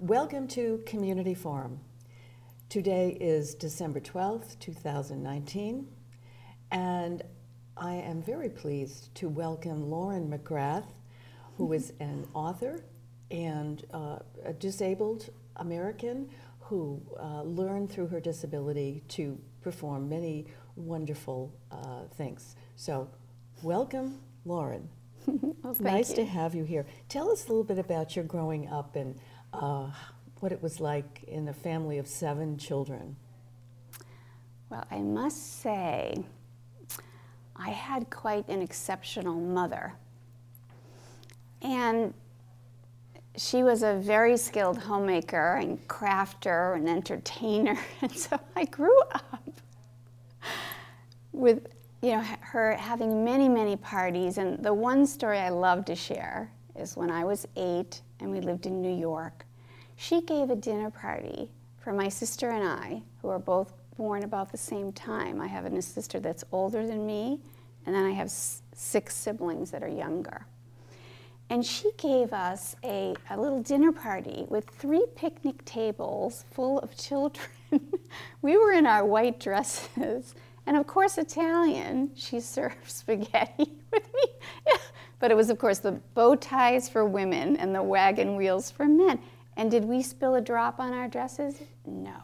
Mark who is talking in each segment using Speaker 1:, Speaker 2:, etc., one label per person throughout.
Speaker 1: Welcome to Community Forum. Today is December 12th, 2019, and I am very pleased to welcome Lauren McGrath, who is an author and uh, a disabled American who uh, learned through her disability to perform many wonderful uh, things. So, welcome, Lauren.
Speaker 2: well,
Speaker 1: nice
Speaker 2: you.
Speaker 1: to have you here. Tell us a little bit about your growing up and uh, what it was like in a family of seven children.
Speaker 2: Well, I must say, I had quite an exceptional mother. And she was a very skilled homemaker and crafter and entertainer. And so I grew up with you know her having many many parties and the one story I love to share is when I was 8 and we lived in New York. She gave a dinner party for my sister and I who are both born about the same time. I have a sister that's older than me and then I have six siblings that are younger. And she gave us a, a little dinner party with three picnic tables full of children. we were in our white dresses. And of course, Italian, she served spaghetti with me. But it was, of course, the bow ties for women and the wagon wheels for men. And did we spill a drop on our dresses? No.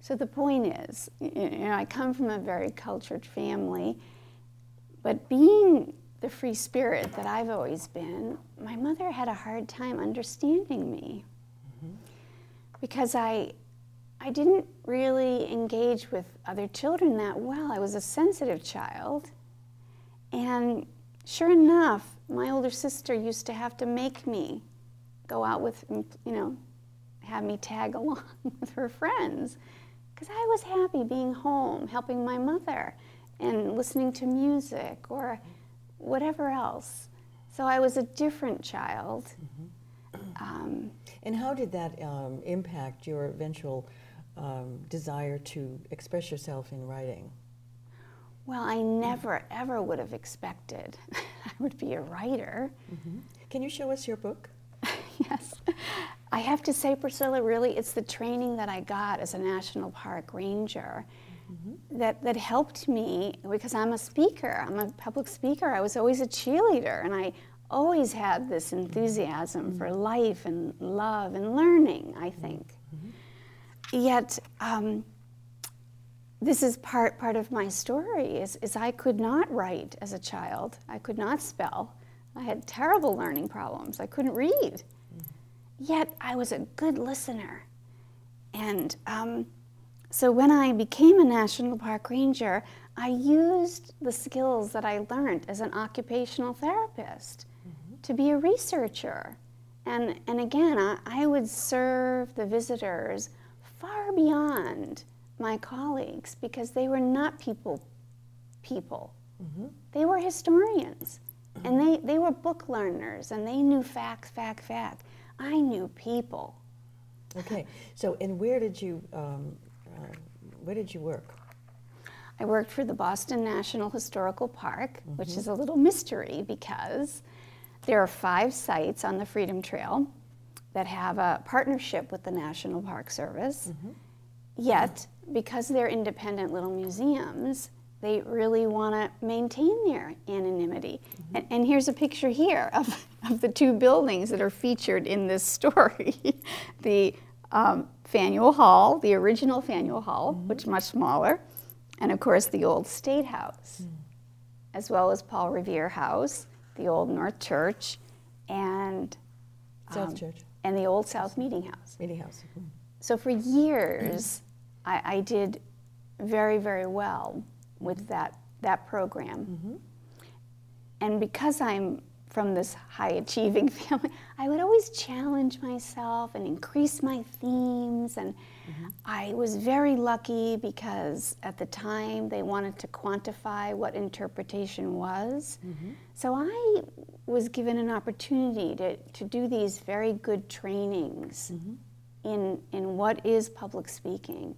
Speaker 2: So the point is, you know, I come from a very cultured family, but being the free spirit that I've always been, my mother had a hard time understanding me mm-hmm. because I, I didn't really engage with other children that well. I was a sensitive child. And sure enough, my older sister used to have to make me go out with, you know, have me tag along with her friends because I was happy being home, helping my mother and listening to music or whatever else. So I was a different child. Mm-hmm.
Speaker 1: Um, and how did that um, impact your eventual um, desire to express yourself in writing?
Speaker 2: Well, I never, ever would have expected I would be a writer.
Speaker 1: Mm-hmm. Can you show us your book?
Speaker 2: yes. I have to say, Priscilla, really, it's the training that I got as a national park ranger mm-hmm. that, that helped me because I'm a speaker, I'm a public speaker. I was always a cheerleader, and I always had this enthusiasm mm-hmm. for life and love and learning, I think. Mm-hmm. Yet, um, this is part, part of my story is, is I could not write as a child. I could not spell. I had terrible learning problems. I couldn't read. Yet I was a good listener. And um, so when I became a National Park Ranger, I used the skills that I learned as an occupational therapist mm-hmm. to be a researcher. And, and again, I, I, would serve the visitors far beyond my colleagues because they were not people people. Mm-hmm. They were historians. Mm-hmm. And they, they were book learners and they knew fact, fact, fact. I knew people.
Speaker 1: Okay, so and where did you um, uh, where did you work?
Speaker 2: I worked for the Boston National Historical Park, mm-hmm. which is a little mystery because there are five sites on the Freedom Trail that have a partnership with the National Park Service. Mm-hmm. Yet, because they're independent little museums, they really want to maintain their anonymity. Mm-hmm. And, and, here's a picture here of, of the two buildings that are featured in this story the um, Faneuil Hall, the original Faneuil Hall, mm-hmm. which is much smaller, and of course the old State House, mm. as well as Paul Revere House, the old North Church, and
Speaker 1: South um, Church,
Speaker 2: and the old South Meeting House.
Speaker 1: Meeting House. Mm-hmm.
Speaker 2: So for years, I, I, did very very well with that that program, mm-hmm. and because I'm from this high achieving family, I would always challenge myself and increase my themes. And mm-hmm. I was very lucky because at the time they wanted to quantify what interpretation was. Mm-hmm. So I was given an opportunity to, to do these very good trainings mm-hmm. in, in what is public speaking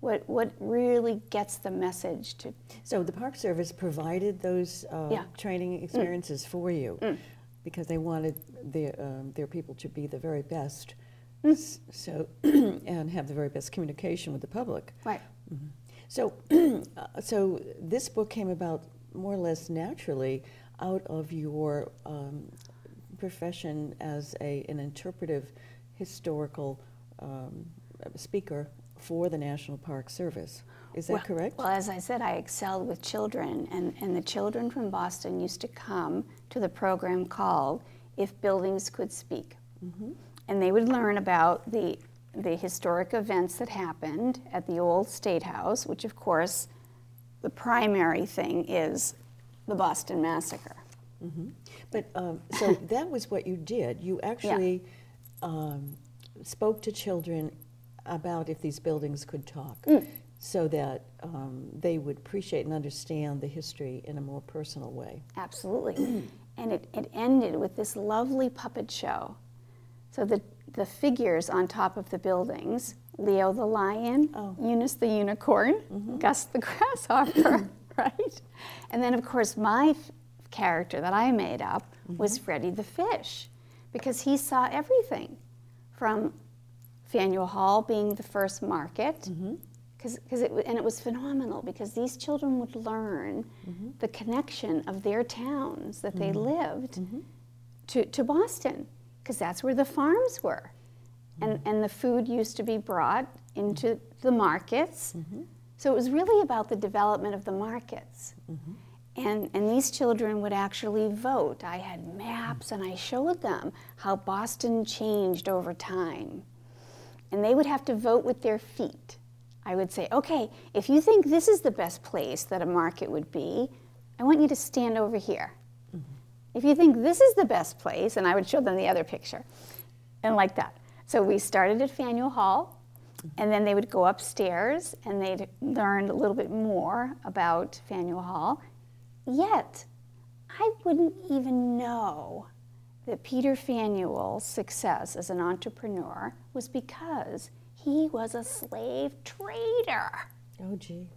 Speaker 2: what what really gets the message to.
Speaker 1: So the Park Service provided those uh, yeah. training mm. experiences mm. for you mm. because they wanted their um, their people to be the very best S- So, and have the very best communication with the public.
Speaker 2: Right.
Speaker 1: So, uh, so this book came about more or less naturally out of your um, profession as a, an interpretive historical um, speaker for the National Park Service. Is that
Speaker 2: well,
Speaker 1: correct?
Speaker 2: Well, as I said, I excelled with children, and, and the children from Boston used to come to the program called If Buildings Could Speak.
Speaker 1: Mm-hmm.
Speaker 2: And they would learn about the, the historic events that happened at the old State House, which, of course, the primary thing is the Boston Massacre.
Speaker 1: But um, so that was what you did. You actually um, spoke to children about if these buildings could talk, mm. so that um, they would appreciate and understand the history in a more personal way.
Speaker 2: Absolutely. and it, it ended with this lovely puppet show. So the, the figures on top of the buildings Leo the lion,
Speaker 1: Oh.
Speaker 2: Eunice the unicorn, mm-hmm. Gus the grasshopper, right? And then, of course, my f- character that I made up was mm-hmm. Freddie the fish because he saw everything from Faneuil Hall being the first market. Mm-hmm. Cause, cause it, and it was phenomenal because these children would learn mm-hmm. the connection of their towns that they mm-hmm. lived to, to Boston, because that's where the farms were. And, and the food used to be brought into the markets. So it was really about the development of the markets. And, and these children would actually vote. I had maps and I showed them how Boston changed over time. And they would have to vote with their feet. I would say, okay, if you think this is the best place that a market would be, I want you to stand over here. Mm-hmm. If you think this is the best place, and I would show them the other picture, and like that. So we started at Faneuil Hall, mm-hmm. and then they would go upstairs and they'd learn a little bit more about Faneuil Hall. Yet, I wouldn't even know that Peter Faneuil's success as an entrepreneur was because he was a slave trader.
Speaker 1: Oh, gee.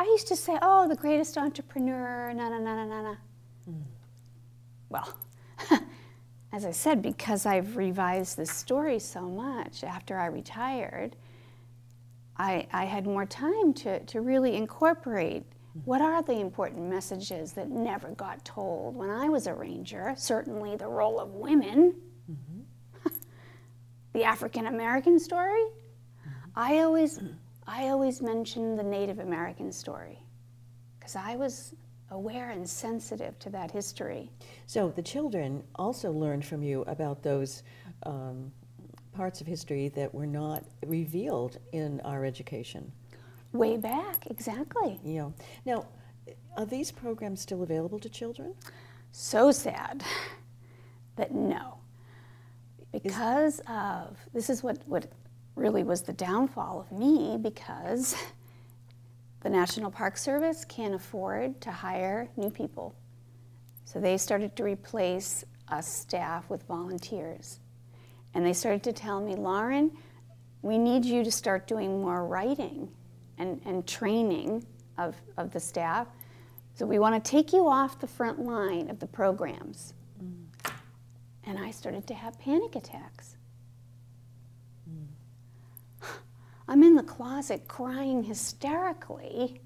Speaker 2: I used to say, oh, the greatest entrepreneur, na na na na na na. Well, as I said, because I've revised this story so much after I retired, I, I had more time to, to really incorporate what are the important messages that never got told when I was a ranger. Certainly the role of women, the African American story. I always, I always mention the Native American story because I was aware and sensitive to that history.
Speaker 1: So the children also learned from you about those um, parts of history that were not revealed in our education.
Speaker 2: Way back, exactly.
Speaker 1: Yeah. now, are these programs still available to children?
Speaker 2: So sad that no. Because of, this is what, what really was the downfall of me, because the National Park Service can't afford to hire new people. So they started to replace us staff with volunteers. And they started to tell me, Lauren, we need you to start doing more writing and, and training of, of the staff. So we want to take you off the front line of the programs. And I started to have panic attacks. I'm in the closet crying hysterically.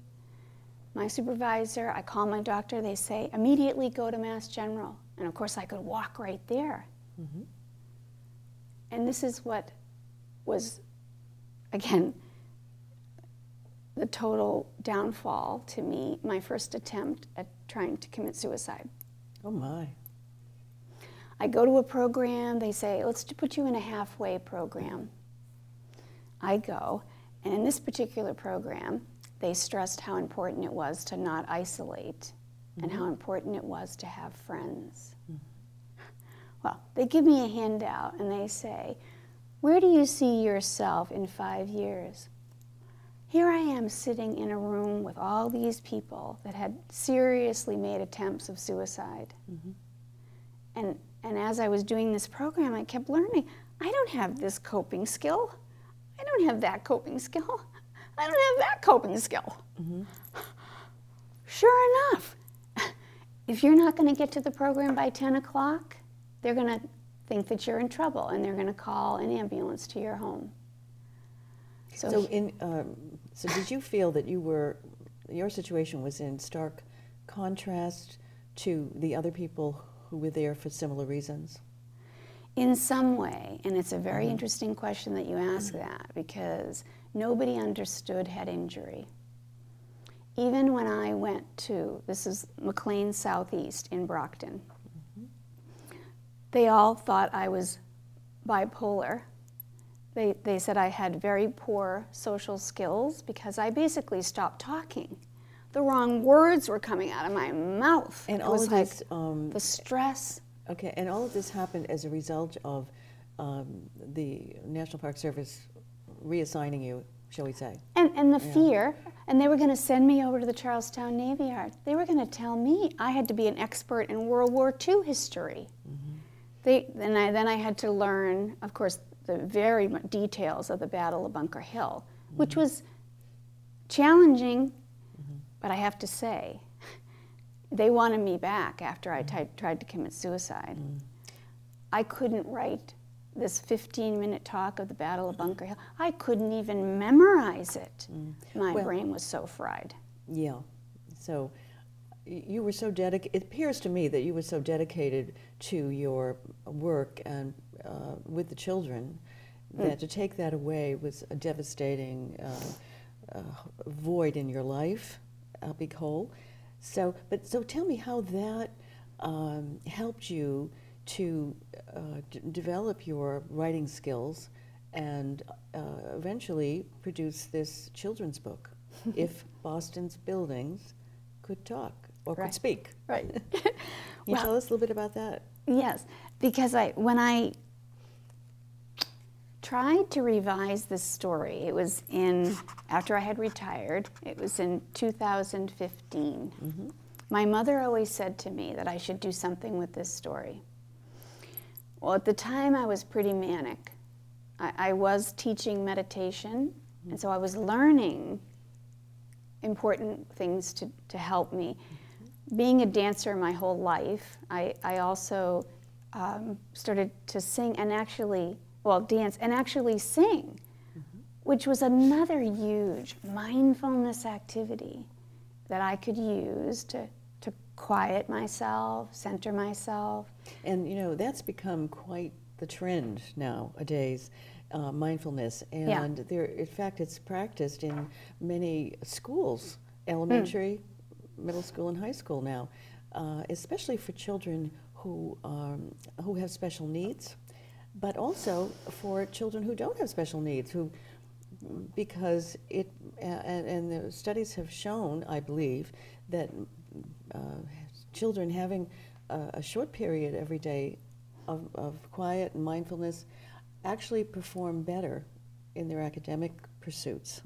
Speaker 2: My supervisor, I call my doctor, they say, immediately go to Mass General. And of course, I could walk right there. Mm-hmm. And this is what was, again, the total downfall to me, my first attempt at trying to commit suicide.
Speaker 1: Oh, my.
Speaker 2: I go to a program, they say, let's put you in a halfway program. I go, and in this particular program, they stressed how important it was to not isolate and how mm-hmm. important it was to have friends. Well, they give me a handout and they say, Where do you see yourself in five years? Here I am sitting in a room with all these people that had seriously made attempts of suicide. Mm-hmm. And, and as I was doing this program, I kept learning I don't have this coping skill. I don't have that coping skill. I don't have that coping skill. Mm-hmm. Sure enough, if you're not going to get to the program by 10 o'clock, they're going to think that you're in trouble and they're going to call an ambulance to your home.
Speaker 1: So, so in um, so did you feel that you were your situation was in stark contrast to the other people who were there for similar reasons?
Speaker 2: In some way, and it's a very mm-hmm. interesting question that you ask mm-hmm. that because nobody understood head injury. Even when I went to, this is McLean Southeast in Brockton, mm-hmm. they all thought I was bipolar. They, they said I had very poor social skills because I basically stopped talking. The wrong words were coming out of my mouth.
Speaker 1: And it all of like this, um,
Speaker 2: the stress
Speaker 1: Okay, and all of this happened as a result of um, the National Park Service reassigning you, shall we say?
Speaker 2: And, and the yeah. fear, and they were going to send me over to the Charlestown Navy Yard. They were going to tell me I had to be an expert in World War II history. Mm-hmm. They, then, I, then I had to learn, of course, the very details of the Battle of Bunker Hill, mm-hmm. which was challenging, mm-hmm. but I have to say, they wanted me back after I tried to commit suicide. Mm. I couldn't write this 15 minute talk of the Battle of Bunker Hill. I couldn't even memorize it. Mm. My well, brain was so fried.
Speaker 1: Yeah. So you were so dedicated, it appears to me that you were so dedicated to your work and uh, with the children mm. that to take that away was a devastating uh, uh, void in your life, a big hole. So, but so tell me how that um, helped you to uh, d- develop your writing skills and uh, eventually produce this children's book, If Boston's Buildings Could Talk or right. Could Speak.
Speaker 2: Right.
Speaker 1: Can you well, tell us a little bit about that?
Speaker 2: Yes, because I when I tried to revise this story. It was in, after I had retired, it was in 2015. Mm-hmm. My mother always said to me that I should do something with this story. Well, at the time, I was pretty manic. I, I was teaching meditation, mm-hmm. and so I was learning important things to, to help me. Mm-hmm. Being a dancer my whole life, I, I also um, started to sing and actually well, dance and actually sing, mm-hmm. which was another huge mindfulness activity that I could use to, to quiet myself, center myself.
Speaker 1: And you know, that's become quite the trend nowadays. Uh, mindfulness, and yeah. there, in fact, it's practiced in many schools, elementary, mm. middle school, and high school now, uh, especially for children who um, who have special needs but also for children who don't have special needs, who because it and, and the studies have shown, I believe, that uh, children having a, a, short period every day of, of quiet and mindfulness actually perform better in their academic pursuits.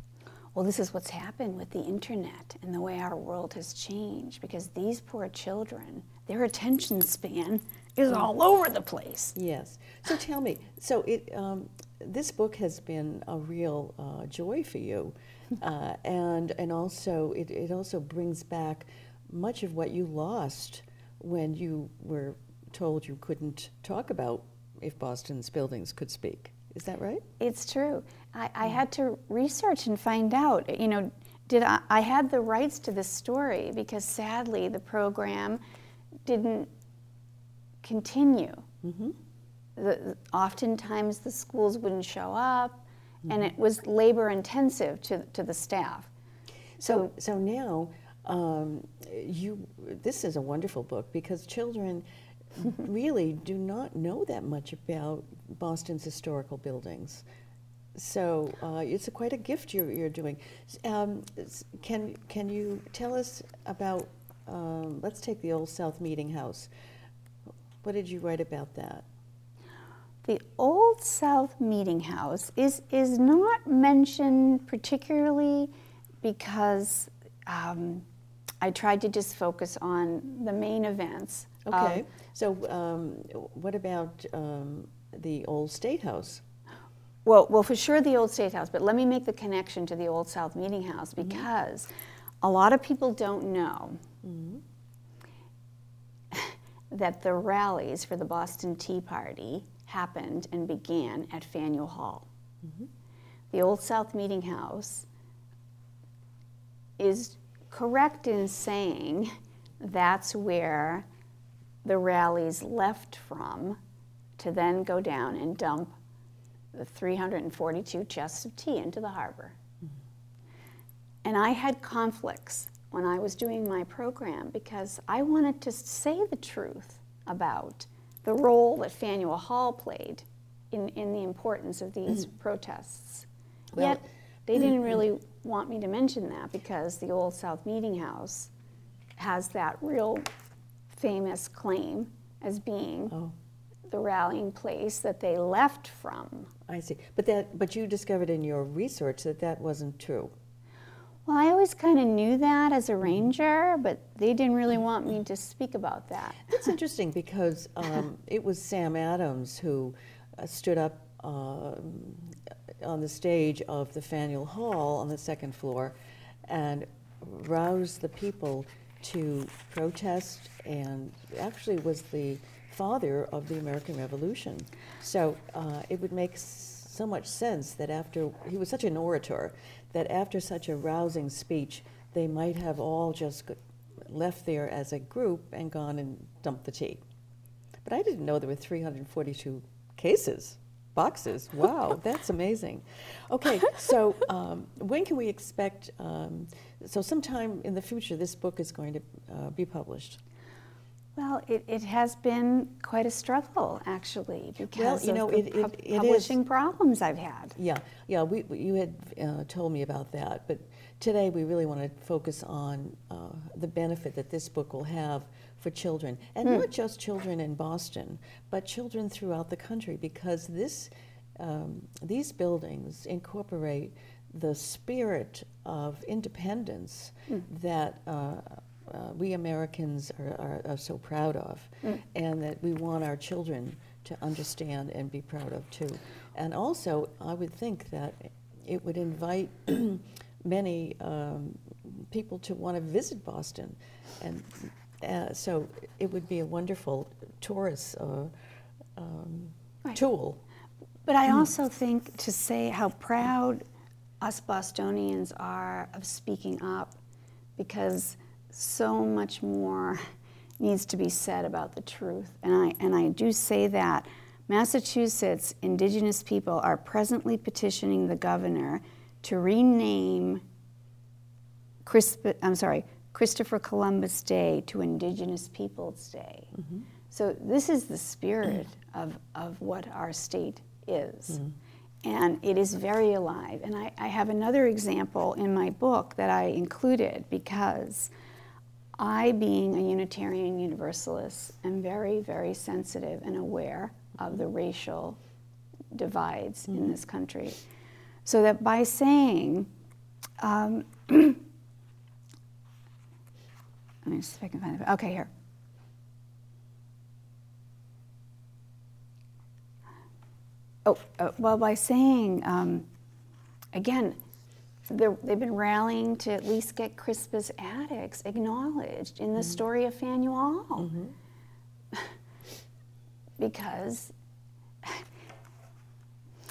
Speaker 2: Well, this is what's happened with the internet and the way our world has changed because these poor children, their attention span is all over the place.
Speaker 1: Yes. So tell me, so it, um, this book has been a real uh, joy for you, uh, and and also it, it also brings back much of what you lost when you were told you couldn't talk about if Boston's buildings could speak. Is that right?
Speaker 2: It's true. I, I had to research and find out. You know, did I, I had the rights to this story because sadly the program didn't continue. Mm-hmm. The, oftentimes the schools wouldn't show up, mm-hmm. and it was labor intensive to, to the staff.
Speaker 1: So, so, so now um, you, this is a wonderful book because children really do not know that much about Boston's historical buildings. So uh, it's a, quite a gift you're, you're doing. Um, can, can you tell us about, um, let's take the Old South Meeting House. What did you write about that?
Speaker 2: The Old South Meeting House is, is not mentioned particularly because um, I tried to just focus on the main events.
Speaker 1: Okay. Um, so, um, what about um, the Old State House?
Speaker 2: Well, well, for sure the Old State House, but let me make the connection to the Old South Meeting House mm-hmm. because mm-hmm. a lot of people don't know mm-hmm that the rallies for the Boston Tea Party happened and began at Faneuil Hall. Mm-hmm. The Old South Meeting House is correct in saying that's where the rallies left from to then go down and dump the 342 chests of tea into the harbor. Mm-hmm. And I had conflicts when I was doing my program because I wanted to say the truth about the role that Faneuil Hall played in, in the importance of these mm-hmm. protests. Well, Yet they didn't really want me to mention that because the Old South Meeting House has that real famous claim as being oh. the rallying place that they left from.
Speaker 1: I see. But that but you discovered in your research that that wasn't true.
Speaker 2: Well, I always kind of knew that as a ranger, but they didn't really want me to speak about that.
Speaker 1: That's interesting because um, it was Sam Adams who uh, stood up uh, on the stage of the Faneuil Hall on the second floor and roused the people to protest and actually was the father of the American Revolution. So uh, it would make so much sense that after, he was such an orator, that after such a rousing speech, they might have all just left there as a group and gone and dumped the tea. But I didn't know there were 342 cases boxes. Wow, that's amazing. Okay, so um, when can we expect? Um, so sometime in the future, this book is going to uh, be published.
Speaker 2: Well, it, it has been quite a struggle, actually, because
Speaker 1: well, you know,
Speaker 2: of the
Speaker 1: it, it,
Speaker 2: it publishing is. problems I've had.
Speaker 1: Yeah, yeah, we, you had uh, told me about that, but today we really want to focus on uh, the benefit that this book will have for children, and hmm. not just children in Boston, but children throughout the country, because this, um, these buildings incorporate the spirit of independence hmm. that uh, we Americans are, are, are, so proud of, hmm. and that we want our children to understand and be proud of too. And also, I would think that it would invite many um, people to want to visit Boston and uh, so it would be a wonderful tourist uh, um, right. tool.
Speaker 2: But I hmm. also think to say how proud us Bostonians are of speaking up because so much more needs to be said about the truth. And I, and I do say that. Massachusetts indigenous people are presently petitioning the governor to rename Crisp, I'm sorry, Christopher Columbus Day to Indigenous Peoples Day. Mm-hmm. So this is the spirit of, of what our state is. Mm-hmm. And it is very alive. And I, I have another example in my book that I included because I, being a Unitarian Universalist, am very, very sensitive and aware of the racial divides mm-hmm. in this country. So that by saying, um, Let me see if I can find it. Okay, here. Oh, uh, well, by saying, um, again, they've been rallying to at least get Crispus Attucks acknowledged in the mm-hmm. story of Faneuil. Mm-hmm. because.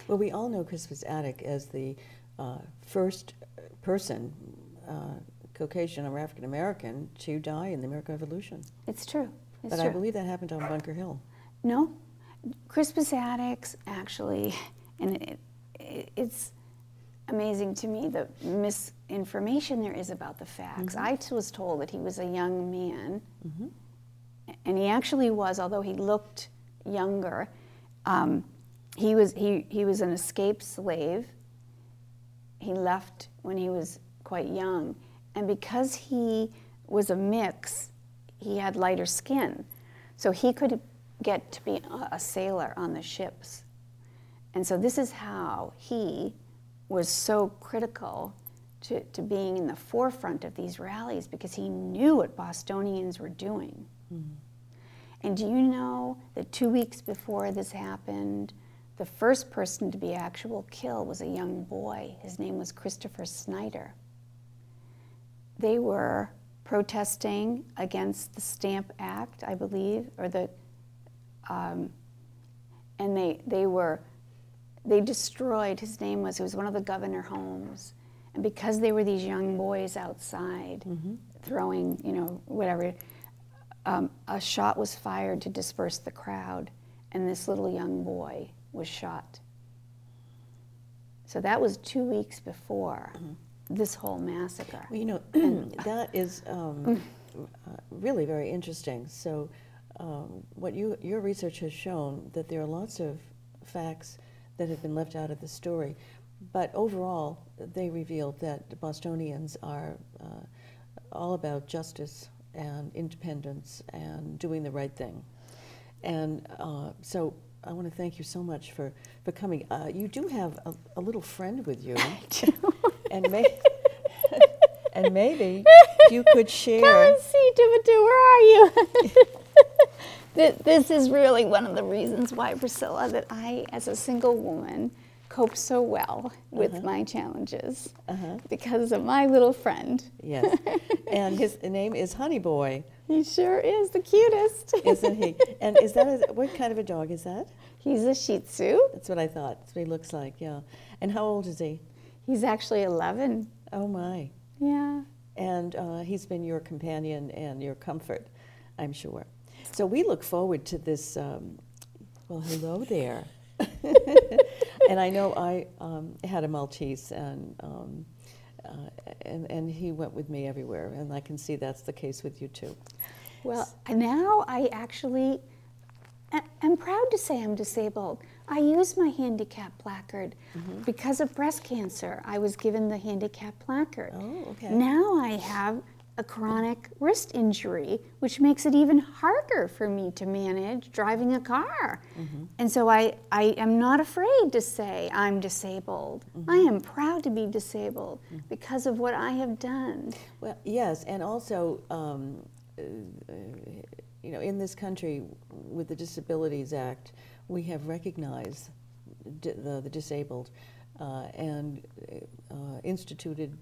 Speaker 1: well, we all know Crispus Attuck as the uh, first person. Uh, Caucasian or African American to die in the American Revolution.
Speaker 2: It's true. It's
Speaker 1: but
Speaker 2: true.
Speaker 1: I believe that happened on Bunker Hill.
Speaker 2: No, Crispus Attucks actually, and it, it, it's amazing to me the misinformation there is about the facts. Mm-hmm. I was told that he was a young man, mm-hmm. and he actually was, although he looked younger. Um, he was he, he was an escaped slave. He left when he was quite young, and because he was a mix, he had lighter skin. So he could get to be a sailor on the ships. And so this is how he was so critical to, to being in the forefront of these rallies because he knew what Bostonians were doing. Mm-hmm. And do you know that two weeks before this happened, the first person to be actual killed was a young boy. His name was Christopher Snyder they were protesting against the Stamp Act, I believe, or the, um, and they they were they destroyed. His name was it was one of the Governor homes, and because they were these young boys outside throwing, you know, whatever, um, a shot was fired to disperse the crowd, and this little young boy was shot. So that was two weeks before this whole massacre.
Speaker 1: Well, you know, that is um, uh, really very interesting. So, um, what you your research has shown that there are lots of facts that have been left out of the story, but overall, they revealed that Bostonians are uh, all about justice and independence and doing the right thing. And uh, so, I want to thank you so much for for coming. Uh, you do have a, a little friend with you, and may, and maybe you could share.
Speaker 2: Come and see, Timbatu, where are you? Th- this is really one of the reasons why, Priscilla, that I, as a single woman, cope so well with my challenges because of my little friend.
Speaker 1: Yes, and his name is Honey Boy,
Speaker 2: He sure is the cutest.
Speaker 1: isn't he? And is that a, what kind of a dog is that?
Speaker 2: He's a Shih Tzu.
Speaker 1: That's what I thought. That's what he looks like. Yeah. And how old is he?
Speaker 2: He's actually 11.
Speaker 1: Oh my.
Speaker 2: Yeah.
Speaker 1: And uh, he's been your companion and your comfort, I'm sure. So we look forward to this. Um, well, hello there. and I know I um, had a Maltese, and, um, uh, and and he went with me everywhere, and I can see that's the case with you too.
Speaker 2: Well, now I actually am proud to say I'm disabled. I use my handicap placard
Speaker 1: Mm-hmm.
Speaker 2: because of breast cancer. I was given the handicap placard.
Speaker 1: Oh, okay.
Speaker 2: Now I have a chronic wrist injury, which makes it even harder for me to manage driving a car.
Speaker 1: Mm-hmm.
Speaker 2: And so I, I am not afraid to say I'm disabled.
Speaker 1: Mm-hmm.
Speaker 2: I am proud to be disabled because of what I have done.
Speaker 1: Well, yes, and also, um, uh, you know, in this country, with the Disabilities Act, we have recognized di- the, the disabled uh, and uh, instituted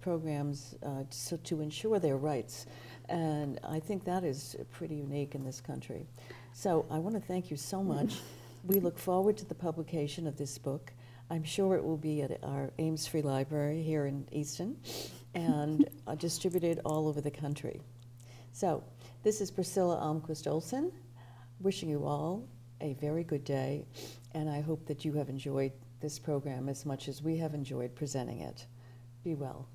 Speaker 1: programs uh, so to ensure their rights. And I think that is pretty unique in this country. So I want to thank you so much. we look forward to the publication of this book. I'm sure it will be at our Ames Free Library here in Easton and uh, distributed all over the country. So, this is Priscilla Almquist Olsen, wishing you all a very good day, and I hope that you have enjoyed this program as much as we have enjoyed presenting it. Be well.